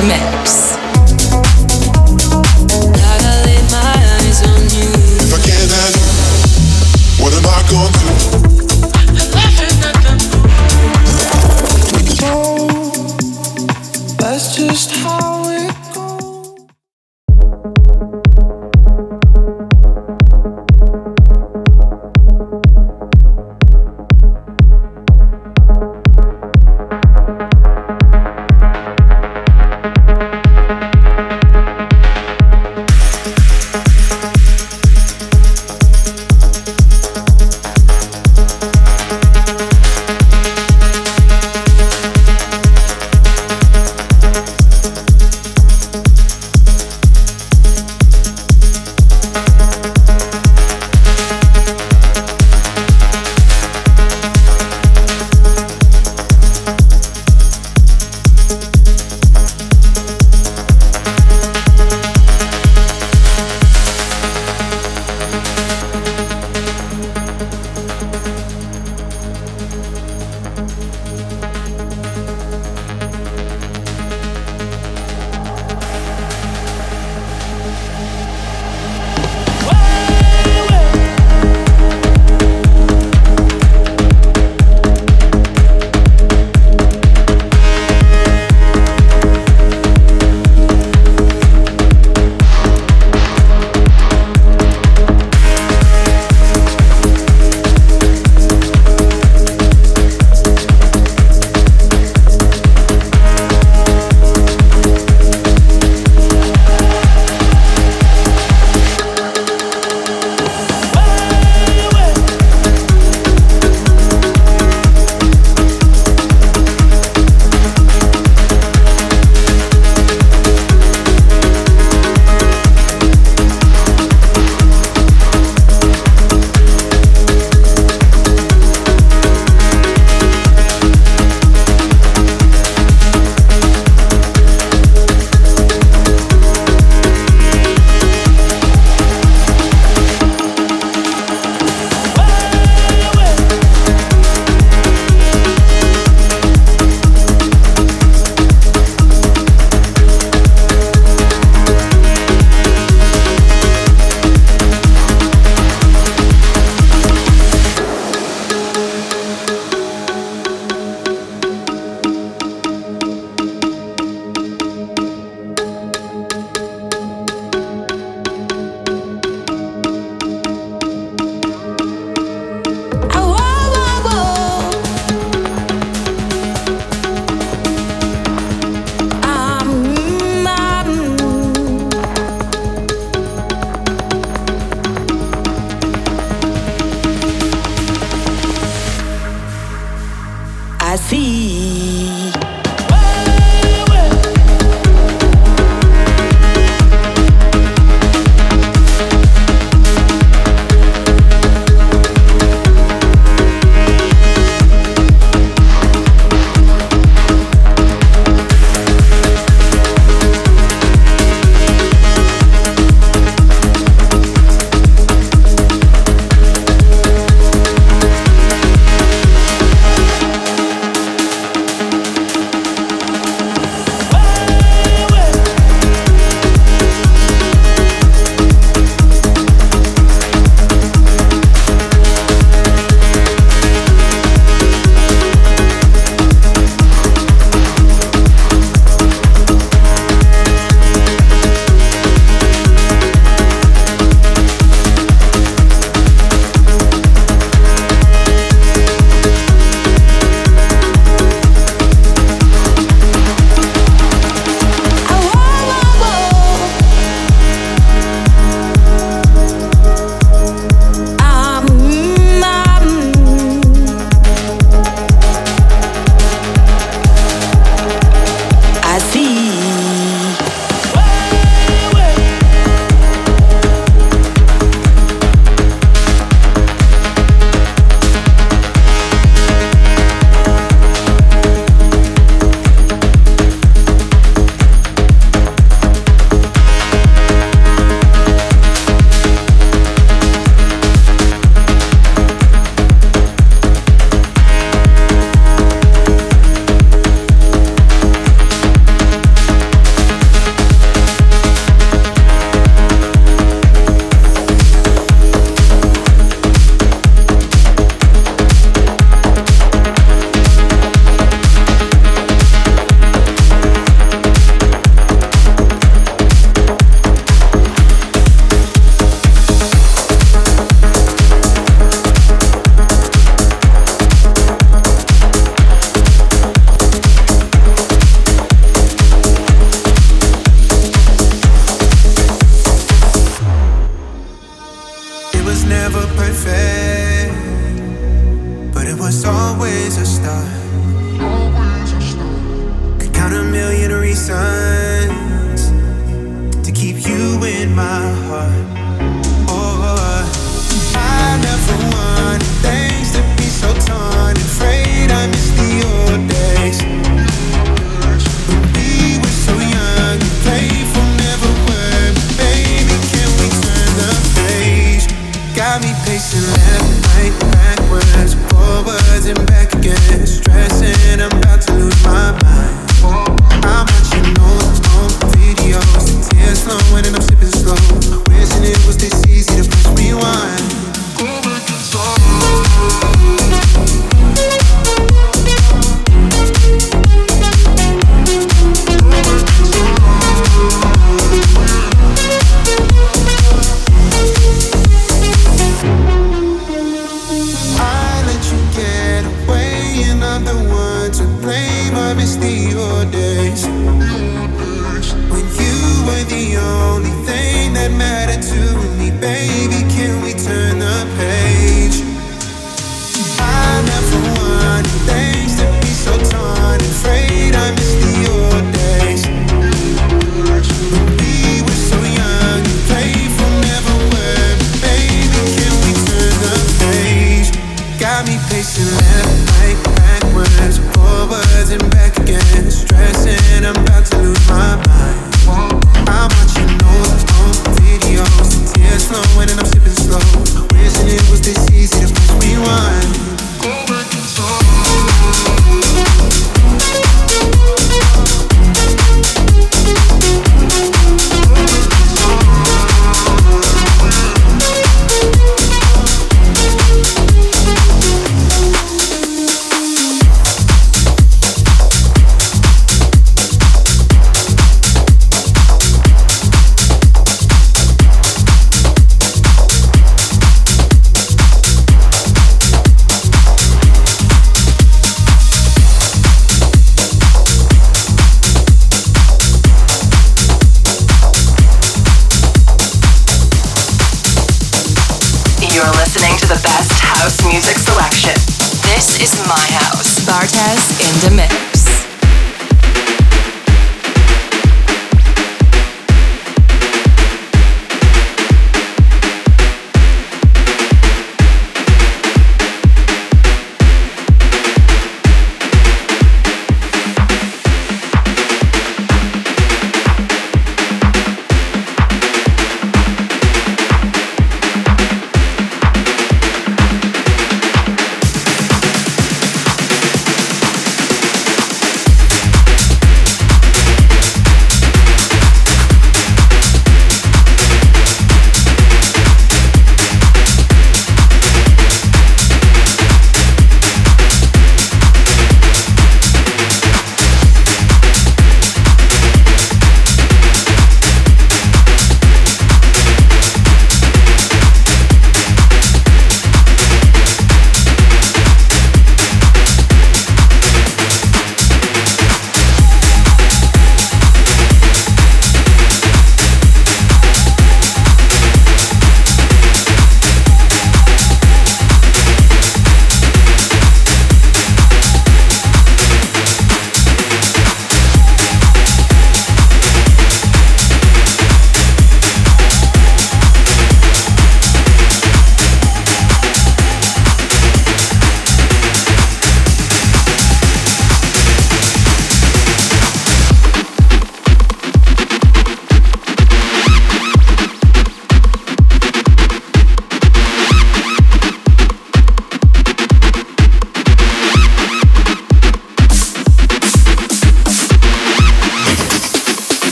the mix.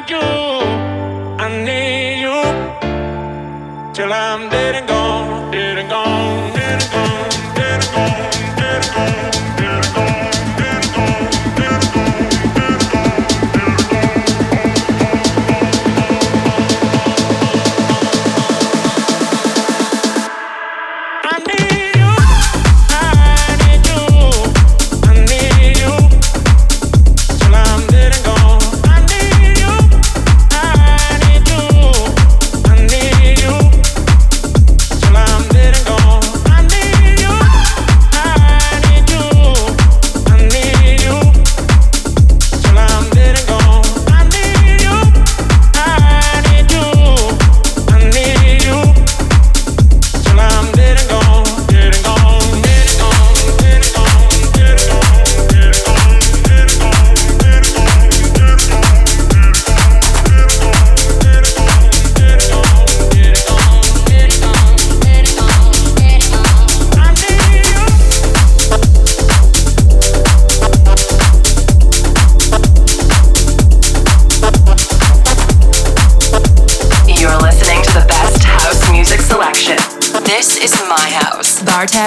need you, I need you till I'm dead and gone.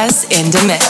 In the Mix.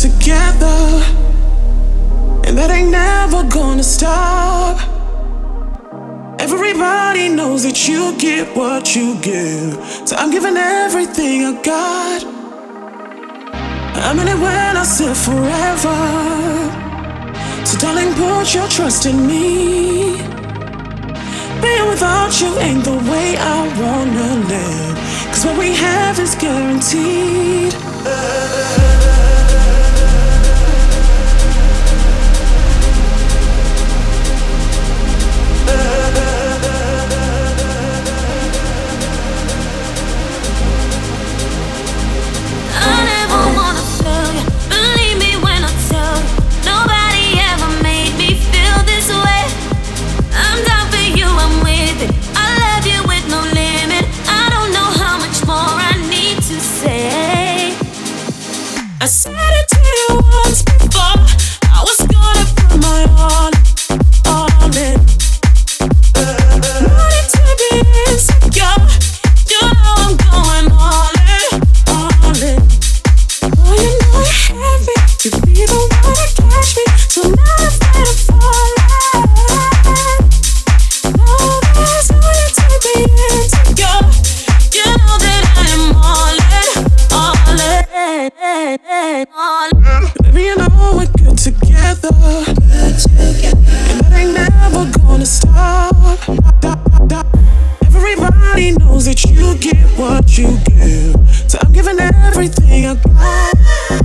together, and that ain't never gonna stop. Everybody knows that you get what you give, so I'm giving everything I got. I'm in it when I said forever. So, darling, put your trust in me. Being without you ain't the way I wanna live. Cause what we have is guaranteed. Yes. Baby, we're good together. And ain't never gonna stop. Everybody knows that you get what you give. So I'm giving everything I got.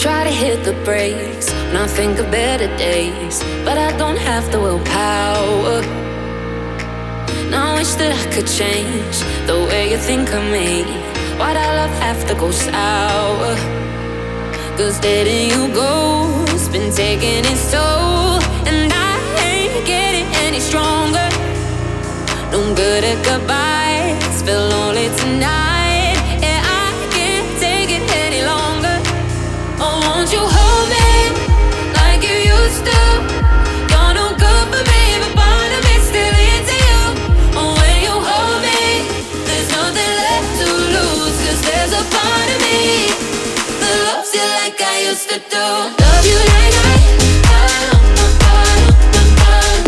try to hit the brakes when I think of better days, but I don't have the willpower. Now I wish that I could change the way you think of me. Why'd our love have to go sour? Cause letting you go's been taking its toll, and I ain't getting any stronger. No good at goodbyes, feel lonely tonight. used to do. Love you like I, I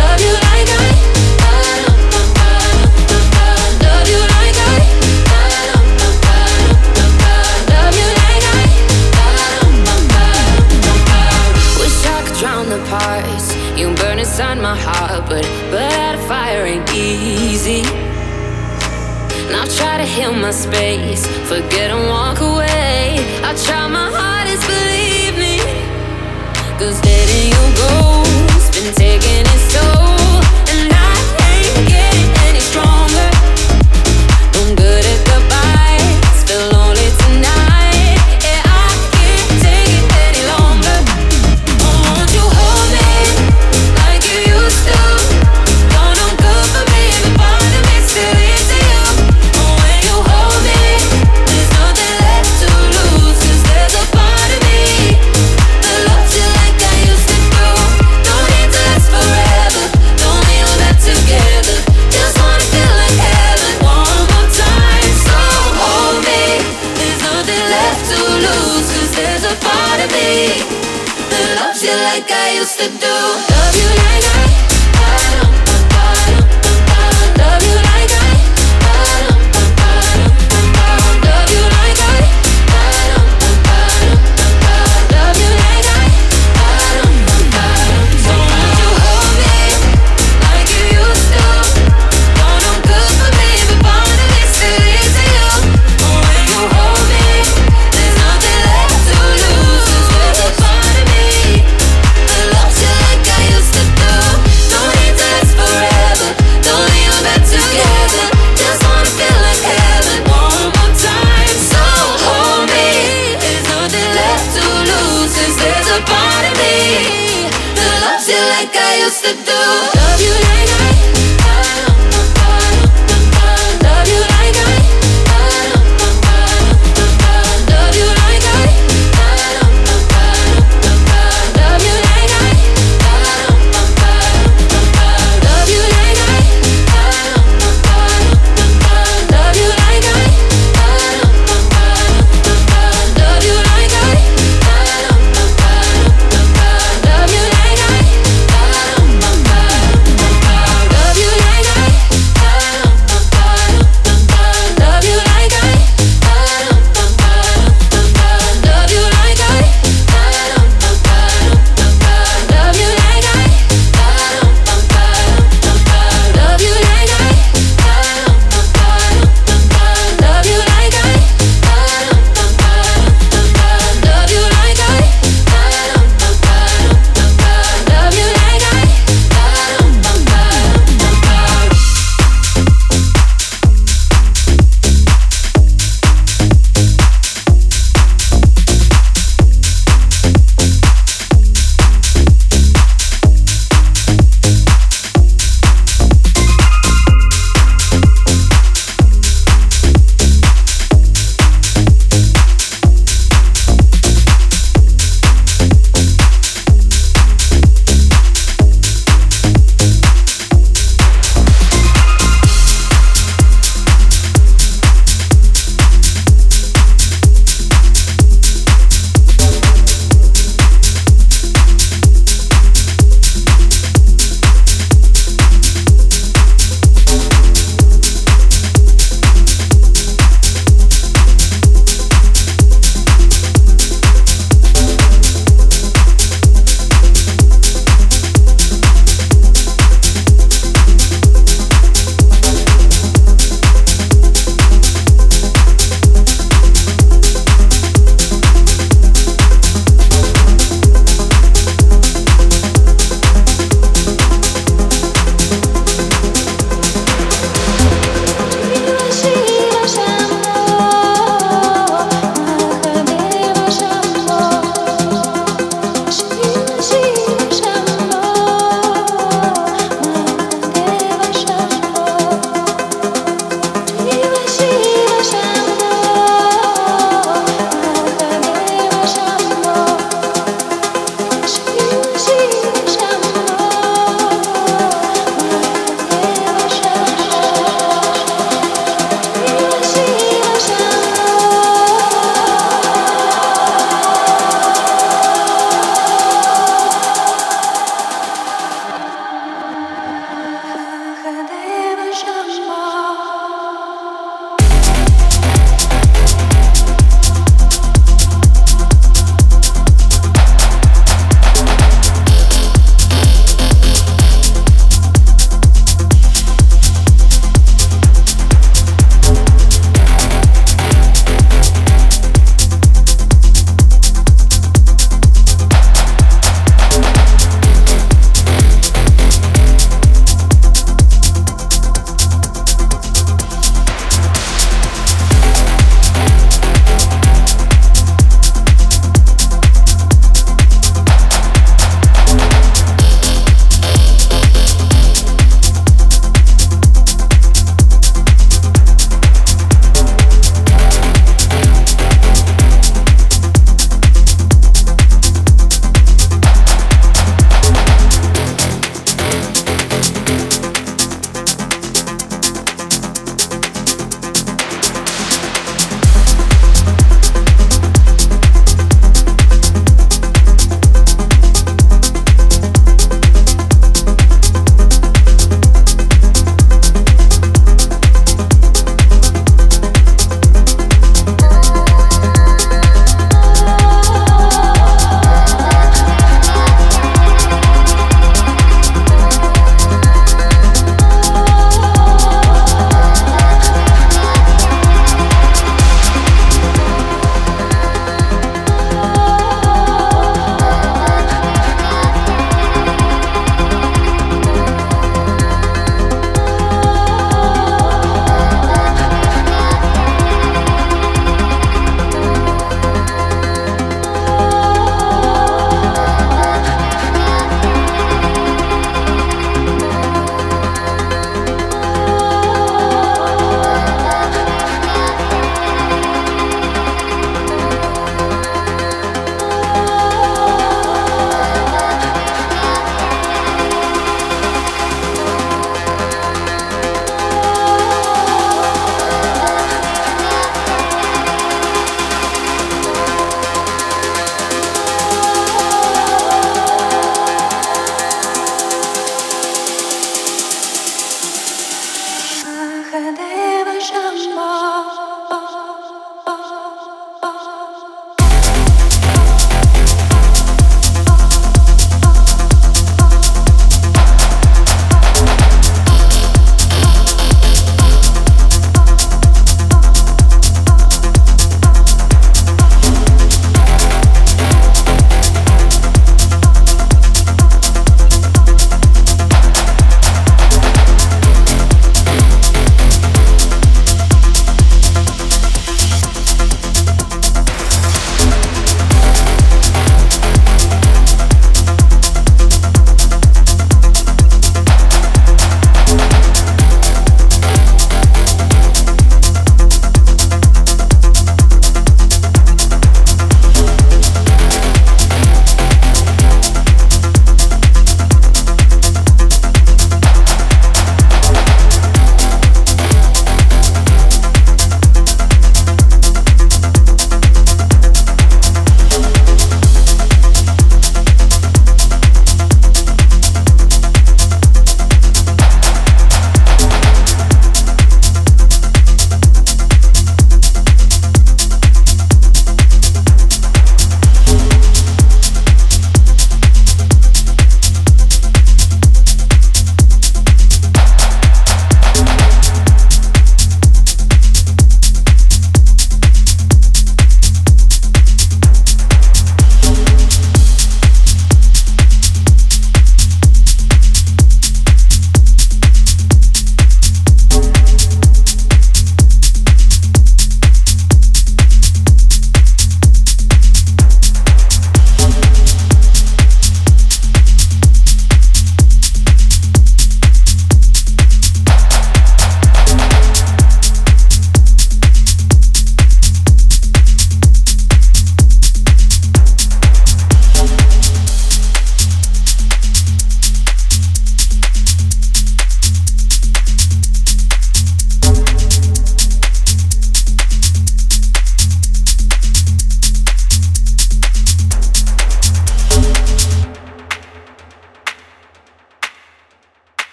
love you like I. You burn inside my heart, but fire ain't easy. I try to heal my space, forget and walk away. I try my hardest, but Cause letting you go's been taking its toll used to do. Love you like I.